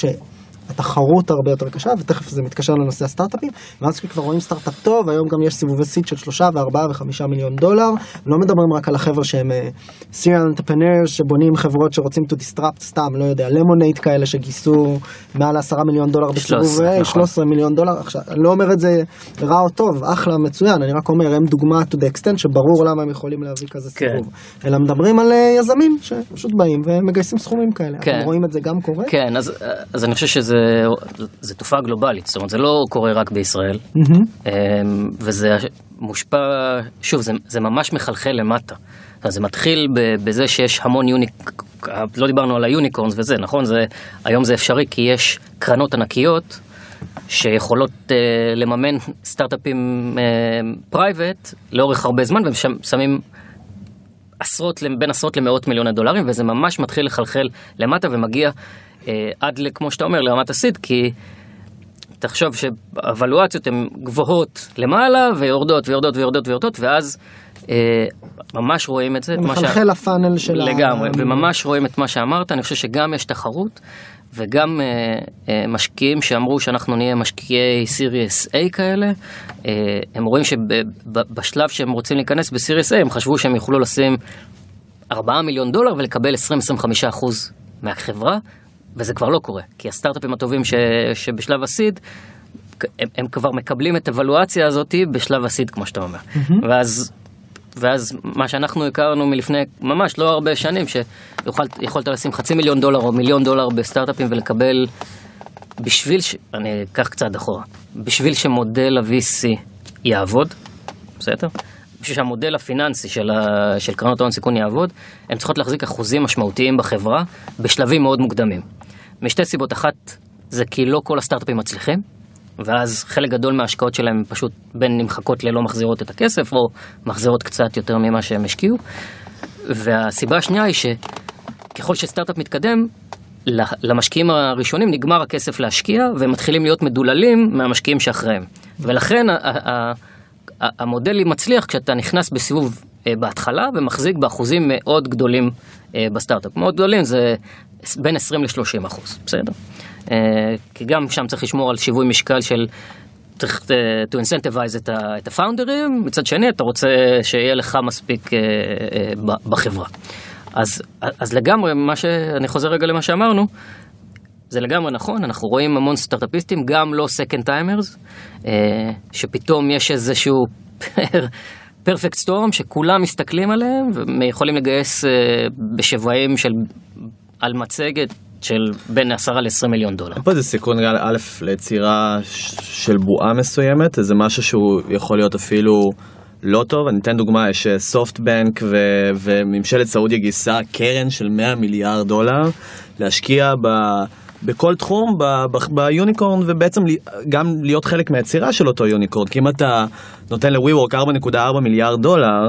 B: שהתחרות הרבה יותר קשה, ותכף זה מתקשר לנושא הסטארט-אפים, ואז כשכבר רואים סטארט-אפ טוב, היום גם יש סיבובי סיד של שלושה וארבעה וחמישה מיליון דולר, לא מדברים רק על החבר'ה שהם אה, serial entrepreneurs שבונים חברות שרוצים to disrupt סתם, לא יודע, למונייד כאלה שגייסו מעל עשרה מיליון דולר בסיבוב
C: 13,
B: A,
C: נכון.
B: 13 מיליון דולר, עכשיו, אני לא אומר את זה רע או טוב, אחלה, מצוין, אני רק אומר, הם דוגמה to the extent שברור למה הם יכולים להביא כזה
C: כן.
B: סיבוב. אלא מדברים על אה, יזמים שפשוט באים ומגייסים סכומים כאלה.
C: כן.
B: אתם רואים את זה גם קורה?
C: כן, אז, אז אני חושב שזה זה תופעה גלובלית, זאת אומרת, זה לא קורה רק בישראל. אמ, וזה מושפע, שוב, זה, זה ממש מחלחל למטה. אז זה מתחיל בזה שיש המון יוניק, לא דיברנו על ה unicorns וזה, נכון? זה, היום זה אפשרי כי יש קרנות ענקיות שיכולות אה, לממן סטארט-אפים private לאורך הרבה זמן, והם שמים עשרות, בין עשרות למאות מיליוני דולרים, וזה ממש מתחיל לחלחל למטה ומגיע אה, עד, ל- כמו שאתה אומר, לרמת ה seed, כי תחשוב שהוולואציות הן גבוהות למעלה ויורדות ויורדות ויורדות ויורדות, ואז אה, ממש רואים את זה.
B: זה מחלחל לפאנל של ה...
C: לגמרי, וממש רואים את מה שאמרת, אני חושב שגם יש תחרות, וגם אה, אה, משקיעים שאמרו שאנחנו נהיה משקיעי סיריוס A כאלה, אה, הם רואים שבשלב שהם רוצים להיכנס בסיריוס A, הם חשבו שהם יוכלו לשים 4 מיליון דולר ולקבל 20-25 אחוז מהחברה, וזה כבר לא קורה, כי הסטארט-אפים הטובים ש, שבשלב הסיד, הם, הם כבר מקבלים את הוולואציה הזאת בשלב הסיד, כמו שאתה אומר. ואז ואז מה שאנחנו הכרנו מלפני ממש לא הרבה שנים, שיכולת לשים חצי מיליון דולר או מיליון דולר בסטארט-אפים ולקבל, בשביל, ש... אני אקח קצת אחורה, בשביל שמודל ה-VC יעבוד, בסדר? בשביל שהמודל הפיננסי של, ה... של קרנות ההון סיכון יעבוד, הן צריכות להחזיק אחוזים משמעותיים בחברה בשלבים מאוד מוקדמים. משתי סיבות, אחת זה כי לא כל הסטארט-אפים מצליחים, ואז חלק גדול מההשקעות שלהם פשוט בין נמחקות ללא מחזירות את הכסף, או מחזירות קצת יותר ממה שהם השקיעו. והסיבה השנייה היא שככל שסטארט-אפ מתקדם, למשקיעים הראשונים נגמר הכסף להשקיע, והם מתחילים להיות מדוללים מהמשקיעים שאחריהם. ולכן המודל מצליח כשאתה נכנס בסיבוב אה, בהתחלה ומחזיק באחוזים מאוד גדולים אה, בסטארט-אפ. מאוד גדולים זה בין 20 ל-30 אחוז, בסדר? אה, כי גם שם צריך לשמור על שיווי משקל של צריך to incentivize את הפאונדרים, מצד שני אתה רוצה שיהיה לך מספיק בחברה. אז, אז לגמרי, מה שאני חוזר רגע למה שאמרנו, זה לגמרי נכון, אנחנו רואים המון סטארט-אפיסטים, גם לא second timers, אה, שפתאום יש איזשהו [LAUGHS] פרפקט סטורם שכולם מסתכלים עליהם ויכולים לגייס אה, בשוויים של, על מצגת של בין 10 ל-20 מיליון דולר.
A: פה איזה סיכון א' ליצירה של בועה מסוימת, איזה משהו שהוא יכול להיות אפילו לא טוב, אני אתן דוגמה, יש סופטבנק ו- וממשלת סעודיה גייסה קרן של 100 מיליארד דולר להשקיע ב... בכל תחום ביוניקורן ובעצם גם להיות חלק מהיצירה של אותו יוניקורן כי אם אתה נותן ל-WeWork 4.4 מיליארד דולר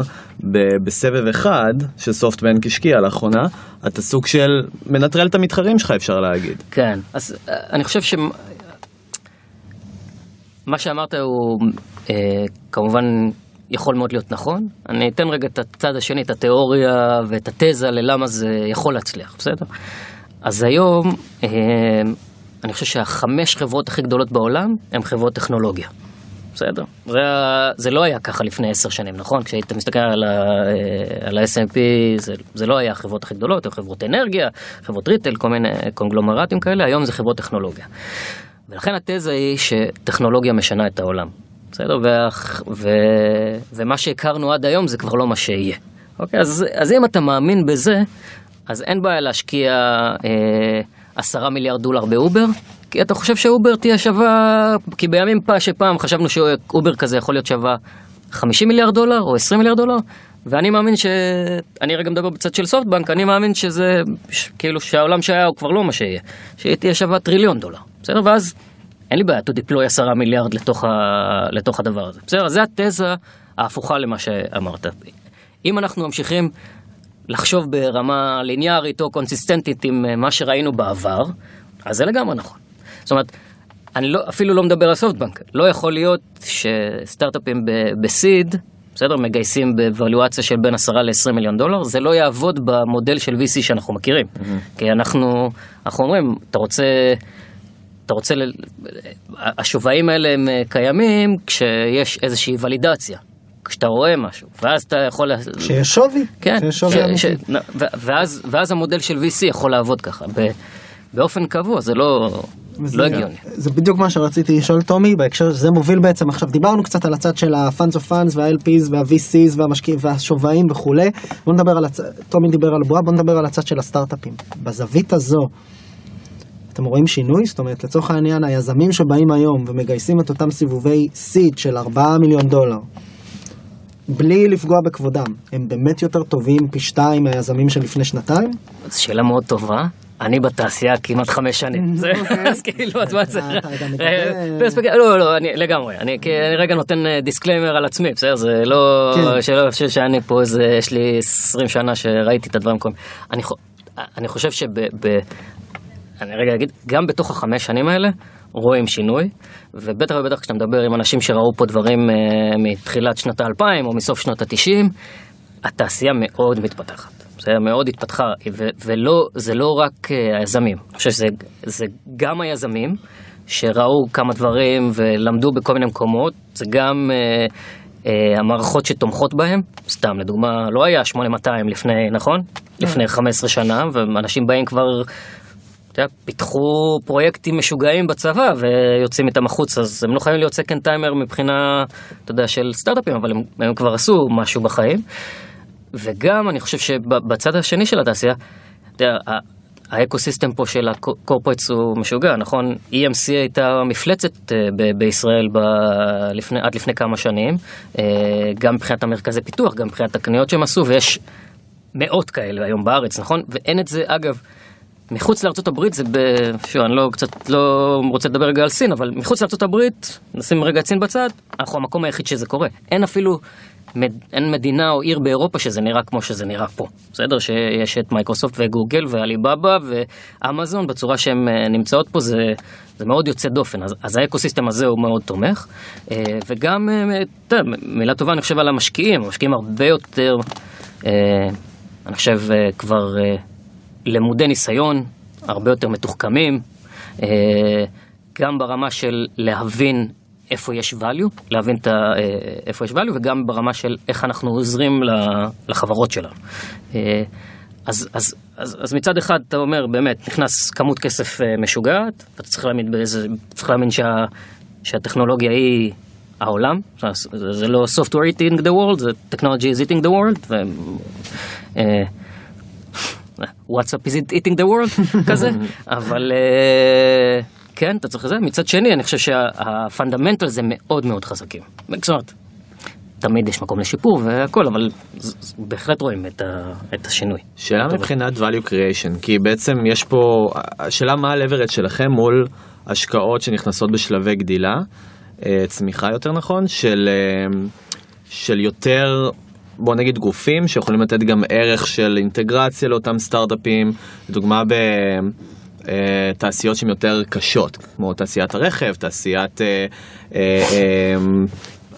A: בסבב אחד שסופטבנק השקיע לאחרונה אתה סוג של מנטרל את המתחרים שלך אפשר להגיד.
C: כן, אז אה, אני חושב ש... מה שאמרת הוא אה, כמובן יכול מאוד להיות נכון. אני אתן רגע את הצד השני, את התיאוריה ואת התזה ללמה זה יכול להצליח, בסדר? אז היום אה, אני חושב שהחמש חברות הכי גדולות בעולם הן חברות טכנולוגיה. בסדר? זה, זה לא היה ככה לפני עשר שנים, נכון? כשהיית מסתכל על, אה, ה-S&P, זה, זה לא היה החברות הכי גדולות, היו חברות אנרגיה, חברות ריטל, כל מיני קונגלומרטים כאלה, היום זה חברות טכנולוגיה. ולכן התזה היא שטכנולוגיה משנה את העולם. בסדר? וה, ו, ומה שהכרנו עד היום זה כבר לא מה שיהיה. אוקיי? אז, אז אם אתה מאמין בזה, אז אין בעיה להשקיע אה, עשרה מיליארד דולר באובר, כי אתה חושב שאובר תהיה שווה, כי בימים פה שפעם חשבנו שאובר כזה יכול להיות שווה 50 מיליארד דולר או 20 מיליארד דולר, ואני מאמין ש... אני רגע מדבר בצד של סופטבנק, אני מאמין שזה, ש- כאילו שהעולם שהיה הוא כבר לא מה שיהיה, שהיא תהיה שווה טריליון דולר, בסדר? ואז אין לי בעיה to deploy עשרה מיליארד לתוך, ה... לתוך הדבר הזה, בסדר? זו התזה ההפוכה למה שאמרת. אם אנחנו ממשיכים לחשוב ברמה ליניארית או קונסיסטנטית עם אה, מה שראינו בעבר, אז זה לגמרי נכון. זאת אומרת, אני לא, אפילו לא מדבר על סופטבנק. לא יכול להיות שסטארט-אפים בסיד, בסדר, מגייסים בוולואציה של בין 10 ל-20 מיליון דולר, זה לא יעבוד במודל של VC שאנחנו מכירים. כי אנחנו, אנחנו אומרים, אתה רוצה... אתה רוצה, ל... השווים האלה הם אה, קיימים כשיש איזושהי ולידציה, כשאתה רואה משהו, ואז אתה יכול...
B: שיש שווי,
C: כן,
B: שיש שווי
C: ש-
B: אמיתי.
C: ש- ואז, ואז המודל של VC יכול לעבוד ככה, ב- באופן קבוע, זה לא, לא הגיוני.
B: זה בדיוק מה שרציתי לשאול טומי בהקשר שזה מוביל בעצם עכשיו דיברנו קצת על הצד של ה-funds of funds וה-LPs וה-VCs והמשקיעים והשווים וכולי בוא נדבר על הצד, טומי דיבר על בועה בוא נדבר על הצד של הסטארט-אפים בזווית הזו אתם רואים שינוי? זאת אומרת לצורך העניין היזמים שבאים היום ומגייסים את אותם סיבובי סיד של 4 מיליון דולר בלי לפגוע בכבודם הם באמת יותר טובים פי שתיים מהיזמים של לפני שנתיים?
C: זו שאלה מאוד טובה. אני בתעשייה כמעט חמש שנים, [LAUGHS] אז כאילו, אז מה זה?
B: גם
C: אה, פרספקטיבה- לא, לא, אני לגמרי, אני רגע נותן דיסקליימר על עצמי, בסדר? זה לא,
B: כן.
C: שלא חושב שאני פה איזה, יש לי 20 שנה שראיתי את הדברים קורים. אני אני חושב שב... אני רגע אגיד, גם בתוך החמש שנים האלה רואים שינוי, ובטח ובטח כשאתה מדבר עם אנשים שראו פה דברים אה, מתחילת שנות האלפיים או מסוף שנות התשעים, התעשייה מאוד מתפתחת. בסדר, מאוד התפתחה, ו- ולא, זה לא רק אה, היזמים, אני חושב שזה זה גם היזמים שראו כמה דברים ולמדו בכל מיני מקומות, זה גם אה, אה, המערכות שתומכות בהם, סתם לדוגמה, לא היה 8200 לפני, נכון? לפני 15 שנה, ואנשים באים כבר פיתחו פרויקטים משוגעים בצבא ויוצאים איתם החוצה, אז הם לא חייבים להיות second timer מבחינה, אתה יודע, של סטארט-אפים, אבל הם, הם כבר עשו משהו בחיים. וגם אני חושב שבצד השני של התעשייה, אתה יודע, ה- ה ecosystem פה של ה corporates הוא משוגע, נכון? EMC הייתה מפלצת אה, ב- בישראל ב- לפני, עד לפני כמה שנים, אה, גם מבחינת המרכזי פיתוח, גם מבחינת הקניות שהם עשו, ויש מאות כאלה היום בארץ, נכון? ואין את זה, אגב, מחוץ לארצות הברית זה ב... שוב, אני לא קצת לא רוצה לדבר רגע על סין, אבל מחוץ לארצות הברית, נשים רגע את סין בצד, אנחנו המקום היחיד שזה קורה. אין אפילו. אין מדינה או עיר באירופה שזה נראה כמו שזה נראה פה. בסדר? שיש את מייקרוסופט וגוגל ועליבאבא ואמזון בצורה שהן אה, נמצאות פה, זה, זה מאוד יוצא דופן. אז, אז ה ecosystem הזה הוא מאוד תומך. אה, וגם, אה, אתה מילה טובה אני חושב על המשקיעים, המשקיעים הרבה יותר, אני חושב כבר... למודי ניסיון, הרבה יותר מתוחכמים, אה, גם ברמה של להבין איפה יש value, להבין ה, אה, איפה יש value, וגם ברמה של איך אנחנו עוזרים לחברות שלנו. אה, אז, אז, אז, אז מצד אחד אתה אומר, באמת, נכנס כמות כסף משוגעת, ואתה צריך להאמין באיזה, צריך להאמין שה, שהטכנולוגיה היא העולם, זה, זה לא software eating the world, זה technology is eating the world, ו, וואטסאפ is it eating the world [LAUGHS] כזה, אבל אה, כן, אתה צריך את זה. מצד שני, אני חושב שהפונדמנטל זה מאוד מאוד חזקים. זאת אומרת, תמיד יש מקום לשיפור והכל, אבל בהחלט רואים את, ה, את השינוי.
A: שאלה
C: טוב.
A: מבחינת value creation, כי בעצם יש פה, השאלה מה ה-leverage שלכם מול השקעות שנכנסות בשלבי גדילה, אה, צמיחה יותר נכון, של, אה, של יותר, בוא נגיד גופים שיכולים לתת גם ערך של אינטגרציה לאותם סטארט-אפים, לדוגמה ב... אה, תעשיות שהן יותר קשות, כמו תעשיית הרכב, תעשיית אה, אה,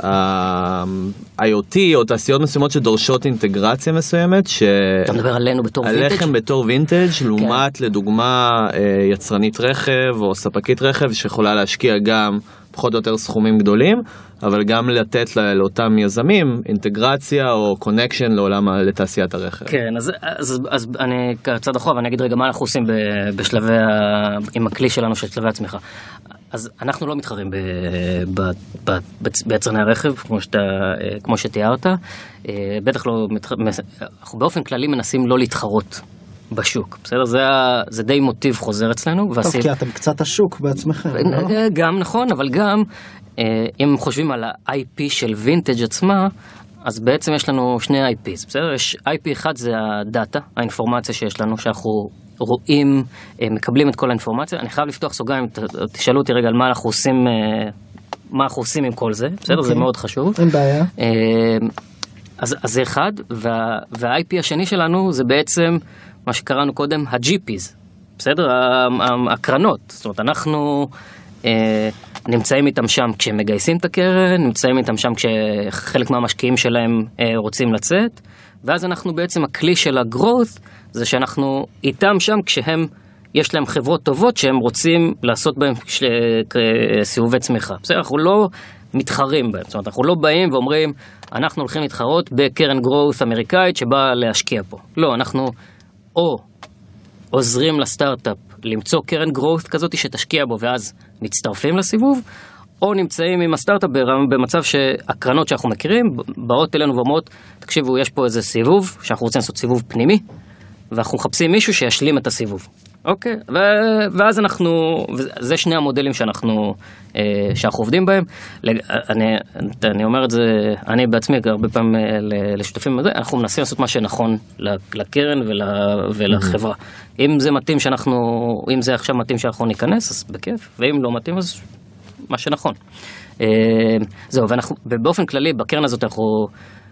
A: אה, ה-IoT או תעשיות מסוימות שדורשות אינטגרציה מסוימת, ש...
C: אתה מדבר עלינו בתור וינטג'?
A: עליכם בתור וינטג', לעומת לדוגמה יצרנית רכב או ספקית רכב שיכולה להשקיע גם פחות או יותר סכומים גדולים, אבל גם לתת לה- לאותם יזמים אינטגרציה או connection לעולם, לתעשיית הרכב.
C: כן, אז, אז, אז אני קצת אחורה ואני אגיד רגע מה אנחנו עושים בשלבי, ה, עם הכלי שלנו של שלבי הצמיחה. אז אנחנו לא מתחרים ב, ב, ב, ב, ביצרני הרכב, כמו, שאתה, אה, כמו שתיארת. אה, בטח לא, אנחנו באופן כללי מנסים לא להתחרות בשוק, בסדר? זה, זה די מוטיב חוזר אצלנו.
B: טוב,
C: והסיב-
B: כי אתם קצת השוק בעצמכם, לא?
C: אה, גם נכון, אבל גם אה, אם חושבים על ה-IP של וינטג' עצמה, אז בעצם יש לנו שני IPs, בסדר? יש IP אחד זה הדאטה, האינפורמציה שיש לנו, שאנחנו רואים, אה, מקבלים את כל האינפורמציה. אני חייב לפתוח סוגריים, תשאלו אותי רגע על מה אנחנו עושים, מה אנחנו עושים עם כל זה, בסדר? זה
B: אוקיי.
C: מאוד חשוב.
B: אין בעיה.
C: אז, אז זה אחד, וה, וה-IP השני שלנו זה בעצם מה שקראנו קודם ה-GPs, בסדר? הקרנות. זאת אומרת, אנחנו אה, נמצאים איתם שם כשהם מגייסים את הקרן, נמצאים איתם שם כשחלק מהמשקיעים שלהם אה, רוצים לצאת, ואז אנחנו בעצם, הכלי של ה-growth זה שאנחנו איתם שם כשהם... יש להם חברות טובות שהם רוצים לעשות בהן ש- סיבובי צמיחה. בסדר, אנחנו לא מתחרים בהם. זאת אומרת, אנחנו לא באים ואומרים, אנחנו הולכים להתחרות בקרן growth אמריקאית שבאה להשקיע פה. לא, אנחנו או עוזרים לסטארט-אפ למצוא קרן growth כזאת שתשקיע בו ואז מצטרפים לסיבוב, או נמצאים עם הסטארט-אפ במצב שהקרנות שאנחנו מכירים באות אלינו ואומרות, תקשיבו, יש פה איזה סיבוב, שאנחנו רוצים לעשות סיבוב פנימי, ואנחנו מחפשים מישהו שישלים את הסיבוב. אוקיי, ו- ואז אנחנו, זה שני המודלים שאנחנו, אה, שאנחנו עובדים בהם. לג- אני, אני אומר את זה, אני בעצמי הרבה פעמים אה, לשותפים בזה, אנחנו מנסים לעשות מה שנכון לקרן ול, ולחברה. אם זה מתאים שאנחנו, אם זה עכשיו מתאים שאנחנו ניכנס, אז בכיף, ואם לא מתאים אז מה שנכון. אה, זהו, ואנחנו, ובאופן כללי בקרן הזאת אנחנו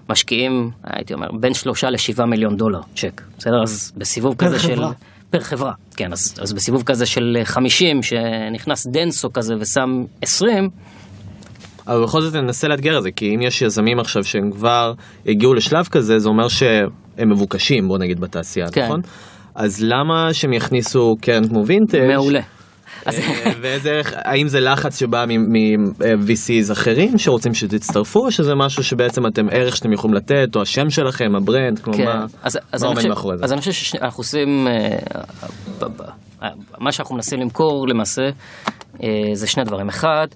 C: משקיעים, הייתי אומר, בין שלושה לשבעה מיליון דולר צ'ק, בסדר? אז בסיבוב כזה של... per חברה, כן, אז, אז בסיבוב כזה של 50, שנכנס Denso כזה ושם 20,
A: אבל בכל זאת ננסה לאתגר את זה, כי אם יש יזמים עכשיו שהם כבר הגיעו לשלב כזה, זה אומר שהם מבוקשים, בוא נגיד, בתעשייה,
C: כן.
A: נכון? אז למה שהם יכניסו קרן כמו וינטג'?
C: מעולה.
A: אה, ואיזה ערך, האם זה לחץ שבא מ-VCs אחרים שרוצים שתצטרפו, או שזה משהו שבעצם אתם ערך שאתם יכולים לתת, או השם שלכם, ה brand, כמו
C: כן,
A: מה, עומד מאחורי זה?
C: אז אני חושב שאנחנו עושים, אה, אה, מה שאנחנו מנסים למכור למעשה אה, זה שני דברים. אחד,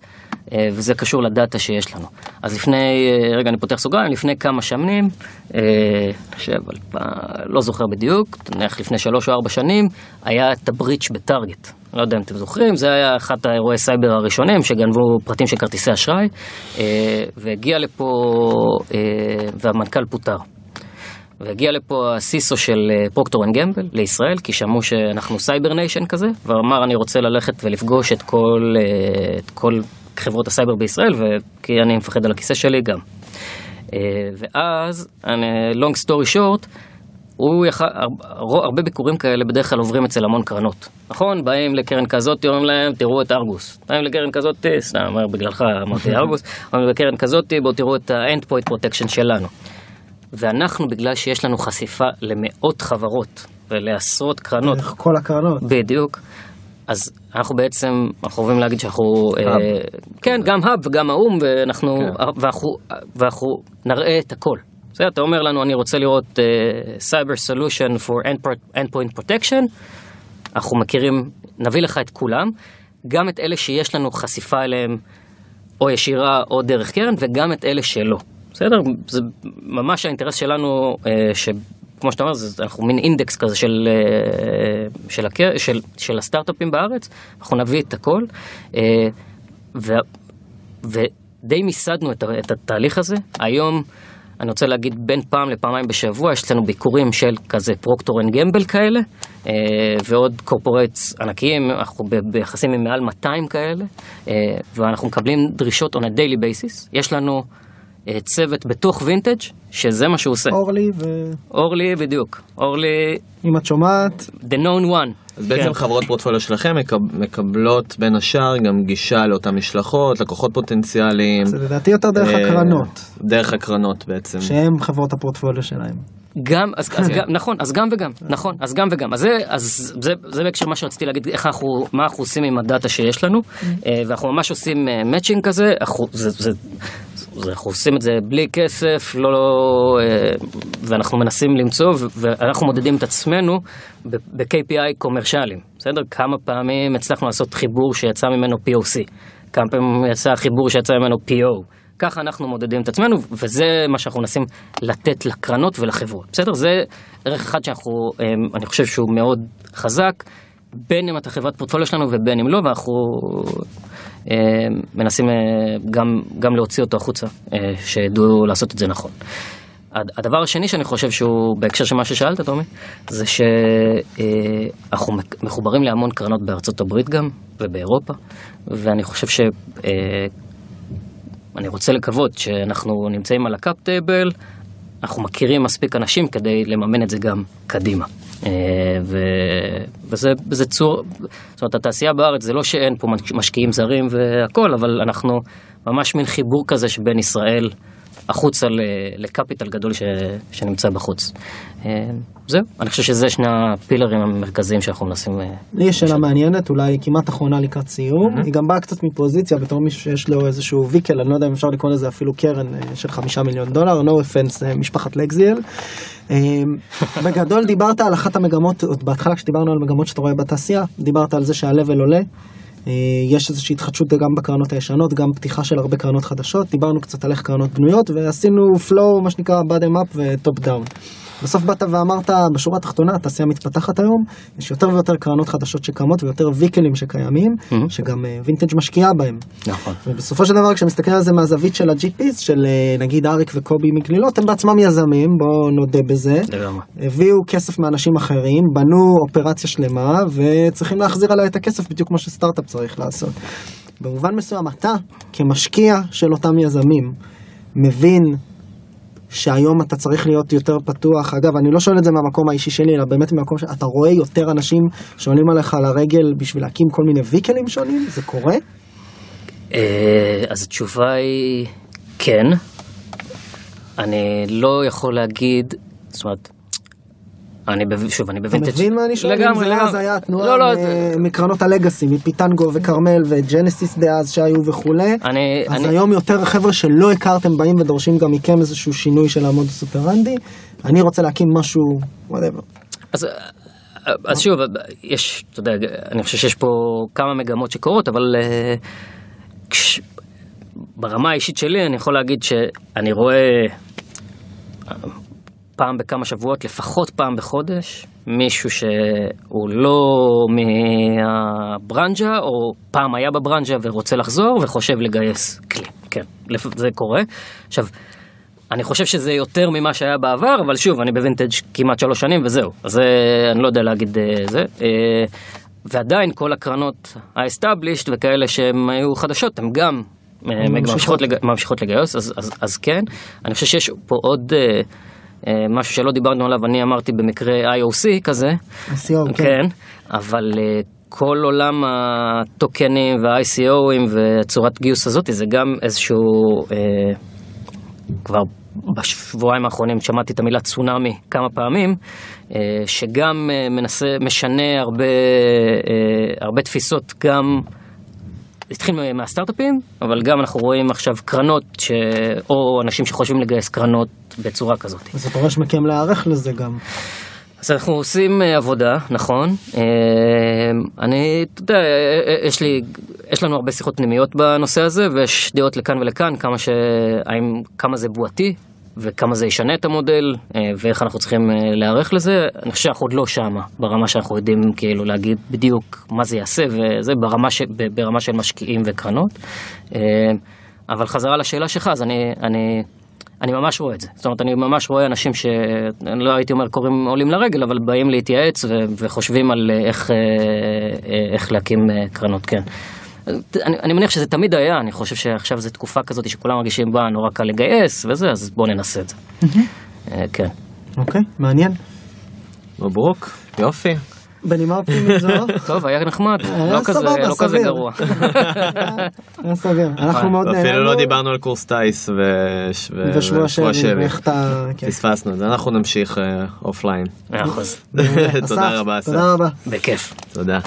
C: אה, וזה קשור לדאטה שיש לנו. אז לפני, אה, רגע אני פותח סוגריים, לפני כמה שנים, אה, חושב, לא זוכר בדיוק, נניח לפני שלוש או ארבע שנים, היה את הבריץ' בטארגט. לא יודע אם אתם זוכרים, זה היה אחד האירועי סייבר הראשונים שגנבו פרטים של כרטיסי אשראי, אה, והגיע לפה, אה, והמנכ"ל פוטר. והגיע לפה ה CISO של אה, Procter & Gamble לישראל, כי שמעו שאנחנו cyber nation כזה, ואמר אני רוצה ללכת ולפגוש את כל, את כל חברות הסייבר בישראל, כי אני מפחד על הכיסא שלי גם. ואז, long story short, הוא יכל, הר- הרבה ביקורים כאלה בדרך כלל עוברים אצל המון קרנות, נכון? באים לקרן כזאת, אומרים להם, תראו את Argus. באים לקרן כזאת, סתם, אומר, בגללך אמרתי [LAUGHS] Argus, אומרים לקרן כזאת, בואו תראו את ה-end point protection שלנו. ואנחנו, בגלל שיש לנו חשיפה למאות חברות ולעשרות קרנות,
B: דרך כל הקרנות.
C: בדיוק, אז אנחנו בעצם, אנחנו אוהבים להגיד שאנחנו, אה, כן, גם האב וגם האו"ם, ואנחנו, ואנחנו, ואנחנו נראה את הכל. אתה אומר לנו, אני רוצה לראות אה, Cyber Solution for End- Endpoint Protection, אנחנו מכירים, נביא לך את כולם, גם את אלה שיש לנו חשיפה אליהם, או ישירה או דרך קרן, וגם את אלה שלא. בסדר? זה ממש האינטרס שלנו, אה, שכמו שאתה אומר, זה, אנחנו מין אינדקס כזה של, אה, של, הקר, של, של הסטארט-אפים בארץ, אנחנו נביא את הכל. ו, ודי מיסדנו את, את התהליך הזה. היום, אני רוצה להגיד, בין פעם לפעמיים בשבוע, יש אצלנו ביקורים של כזה Procter & Gamble כאלה, אה, ועוד קורפורטס ענקיים, אנחנו ביחסים עם מעל 200 כאלה, אה, ואנחנו מקבלים דרישות on a daily basis. יש לנו צוות בתוך וינטג', שזה מה שהוא עושה.
B: אורלי, ואם
C: אורלי, בדיוק. אורלי,
B: את שומעת,
C: the known one.
A: אז בעצם
C: כן.
A: חברות פורטפוליו שלכם מקב- מקבלות בין השאר גם גישה לאותן משלחות, לקוחות פוטנציאליים.
B: זה לדעתי יותר דרך
A: אה,
B: הקרנות,
A: דרך הקרנות בעצם.
B: שהם חברות הפורטפוליו שלהם.
C: גם, אז, אז גם, נכון, אז גם וגם, נכון, אז גם וגם. אז זה, אז זה, זה בהקשר מה שרציתי להגיד, איך אנחנו, מה אנחנו עושים עם הדאטה שיש לנו, אה, ואנחנו ממש עושים מאצ'ינג כזה, אנחנו, זה, זה, זה, אנחנו עושים את זה בלי כסף, לא, לא, אה, ואנחנו מנסים למצוא, ואנחנו מודדים את עצמנו ב-KPI קומרשיאליים, בסדר? כמה פעמים הצלחנו לעשות חיבור שיצא ממנו POC, כמה פעמים יצא חיבור שיצא ממנו PO. ככה אנחנו מודדים את עצמנו, וזה מה שאנחנו מנסים לתת לקרנות ולחברות. בסדר? זה ערך אחד שאנחנו, אמ, אני חושב שהוא מאוד חזק, בין אם אתה חברת פורטפוליו שלנו ובין אם לא, ואנחנו מנסים אה, גם, גם להוציא אותו החוצה, אה, שידעו לעשות את זה נכון. הד- הדבר השני שאני חושב שהוא, בהקשר של מה ששאלת, טומי, זה שאנחנו מחוברים להמון קרנות בארצות הברית גם, ובאירופה, ואני חושב ש... אה, אני רוצה לקוות שאנחנו נמצאים על ה cap table, אנחנו מכירים מספיק אנשים כדי לממן את זה גם קדימה. אה, ו... וזה, צור, זאת אומרת התעשייה בארץ זה לא שאין פה משקיעים זרים והכל, אבל אנחנו ממש מין חיבור כזה שבין ישראל החוצה ל capital גדול ש... שנמצא בחוץ. אה, זהו, אני חושב שזה שני הפילרים המרכזיים שאנחנו מנסים... אה,
B: לי יש שאלה מעניינת, אולי כמעט אחרונה לקראת סיום. היא גם באה קצת מפוזיציה בתור מישהו שיש לו איזשהו vehicle, אני לא יודע אם אפשר לקרוא לזה אפילו קרן של חמישה מיליון דולר, no offense, משפחת לגזיאל. אה, בגדול דיברת על אחת המגמות, עוד בהתחלה כשדיברנו על מגמות שאתה רואה בתעשייה, דיברת על זה שה level עולה. אה, יש איזושהי התחדשות גם בקרנות הישנות, גם פתיחה של הרבה קרנות חדשות, דיברנו קצת על איך קרנות בנויות ועשינו flow, מה שנקרא bottom up ו top down. בסוף באת ואמרת, בשורה התחתונה, התעשייה מתפתחת היום, יש יותר ויותר קרנות חדשות שקמות ויותר ויקלים שקיימים, שגם אה, וינטג' משקיעה בהם.
C: נכון.
B: ובסופו של דבר, כשמסתכל על זה מהזווית של ה-GPs, של אה, נגיד אריק וקובי מגלילות, הם בעצמם יזמים, בואו נודה בזה.
C: לגמרי.
B: הביאו כסף מאנשים אחרים, בנו אופרציה שלמה, וצריכים להחזיר עליה את הכסף בדיוק כמו שסטארט-אפ צריך לעשות. במובן מסוים, אתה, כמשקיע של אותם יזמים, מבין שהיום אתה צריך להיות יותר פתוח. אגב, אני לא שואל את זה מהמקום האישי שלי, אלא באמת מהמקום שאתה רואה יותר אנשים שעולים עליך לרגל בשביל להקים כל מיני ויקלים שונים? זה קורה?
C: אה, אז התשובה היא כן. אני לא יכול להגיד, זאת אומרת, אני, בב- שוב, אני
B: אתה
C: בווינטג'
B: מבין מה אני שואל?
C: לגמרי,
B: זה
C: לגמרי.
B: אז היה התנועה
C: לא, לא,
B: מ-
C: זה-
B: מקרנות הלגאסי, מפיטנגו וכרמל וג'נסיס דאז שהיו וכולי.
C: אני,
B: אז
C: אני,
B: היום יותר חבר'ה שלא הכרתם באים ודורשים גם מכם איזשהו שינוי של המודוס אופרנדי. אני רוצה להקים משהו, whatever.
C: אז, אז שוב, יש, אתה יודע, אני חושב שיש פה כמה מגמות שקורות, אבל אה, כש, ברמה האישית שלי אני יכול להגיד שאני רואה אה, פעם בכמה שבועות, לפחות פעם בחודש, מישהו שהוא לא מהברנז'ה, או פעם היה בברנז'ה ורוצה לחזור וחושב לגייס כלי. כן, זה קורה. עכשיו, אני חושב שזה יותר ממה שהיה בעבר, אבל שוב, אני בווינטג' כמעט שלוש שנים וזהו. אז זה, אני לא יודע להגיד אה, זה. אה, ועדיין כל הקרנות ה-established וכאלה שהן היו חדשות, הן גם אה,
B: ממשיכות.
C: ממשיכות, לג... ממשיכות לגייס, אז, אז, אז כן. אני חושב שיש פה עוד אה, אה, משהו שלא דיברנו עליו, אני אמרתי במקרה IOC כזה.
B: ICO, כן.
C: כן, אבל אה, כל עולם הטוקנים וה-ICOים וצורת גיוס הזאת זה גם איזשהו, אה, כבר בשבועיים האחרונים שמעתי את המילה צונאמי כמה פעמים, אה, שגם אה, מנסה, משנה הרבה, אה, הרבה תפיסות גם. התחיל מהסטארט-אפים, אבל גם אנחנו רואים עכשיו קרנות, ש... או אנשים שחושבים לגייס קרנות בצורה כזאת.
B: אז זה דורש מכם להיערך לזה גם.
C: אז אנחנו עושים אה, עבודה, נכון. אה, אני, אתה יודע, אה, יש לי, יש לנו הרבה שיחות פנימיות בנושא הזה, ויש דעות לכאן ולכאן, כמה, ש... האם, כמה זה בועתי, וכמה זה ישנה את המודל, ואיך אנחנו צריכים להיערך לזה. אני חושב שאנחנו עוד לא שמה, ברמה שאנחנו יודעים כאילו להגיד בדיוק מה זה יעשה, וזה ברמה, ש... ברמה של משקיעים וקרנות. אבל חזרה לשאלה שלך, אז אני... אני אני ממש רואה את זה. זאת אומרת, אני ממש רואה אנשים שאני לא הייתי אומר קוראים עולים לרגל, אבל באים להתייעץ ו- וחושבים על אה, איך, אה, אה, איך להקים קרנות, כן. אני, אני מניח שזה תמיד היה, אני חושב שעכשיו זו תקופה כזאת שכולם מרגישים בה נורא קל לגייס וזה, אז בואו ננסה את זה. אה, כן.
B: אוקיי, מעניין.
A: מברוק, יופי.
B: בנימה אופטימית זו, [LAUGHS]
C: טוב, היה נחמד, לא כזה, לא. גרוע. [LAUGHS]
B: היה סביר. [LAUGHS] אנחנו מאוד נהנינו.
A: אפילו לא דיברנו על קורס טיס
B: ושבוע שבי. ואיך אתה... כן.
A: פספסנו אנחנו נמשיך offline.
C: מאה אחוז,
A: תודה רבה, אסף.
B: תודה רבה.
C: בכיף.
A: תודה.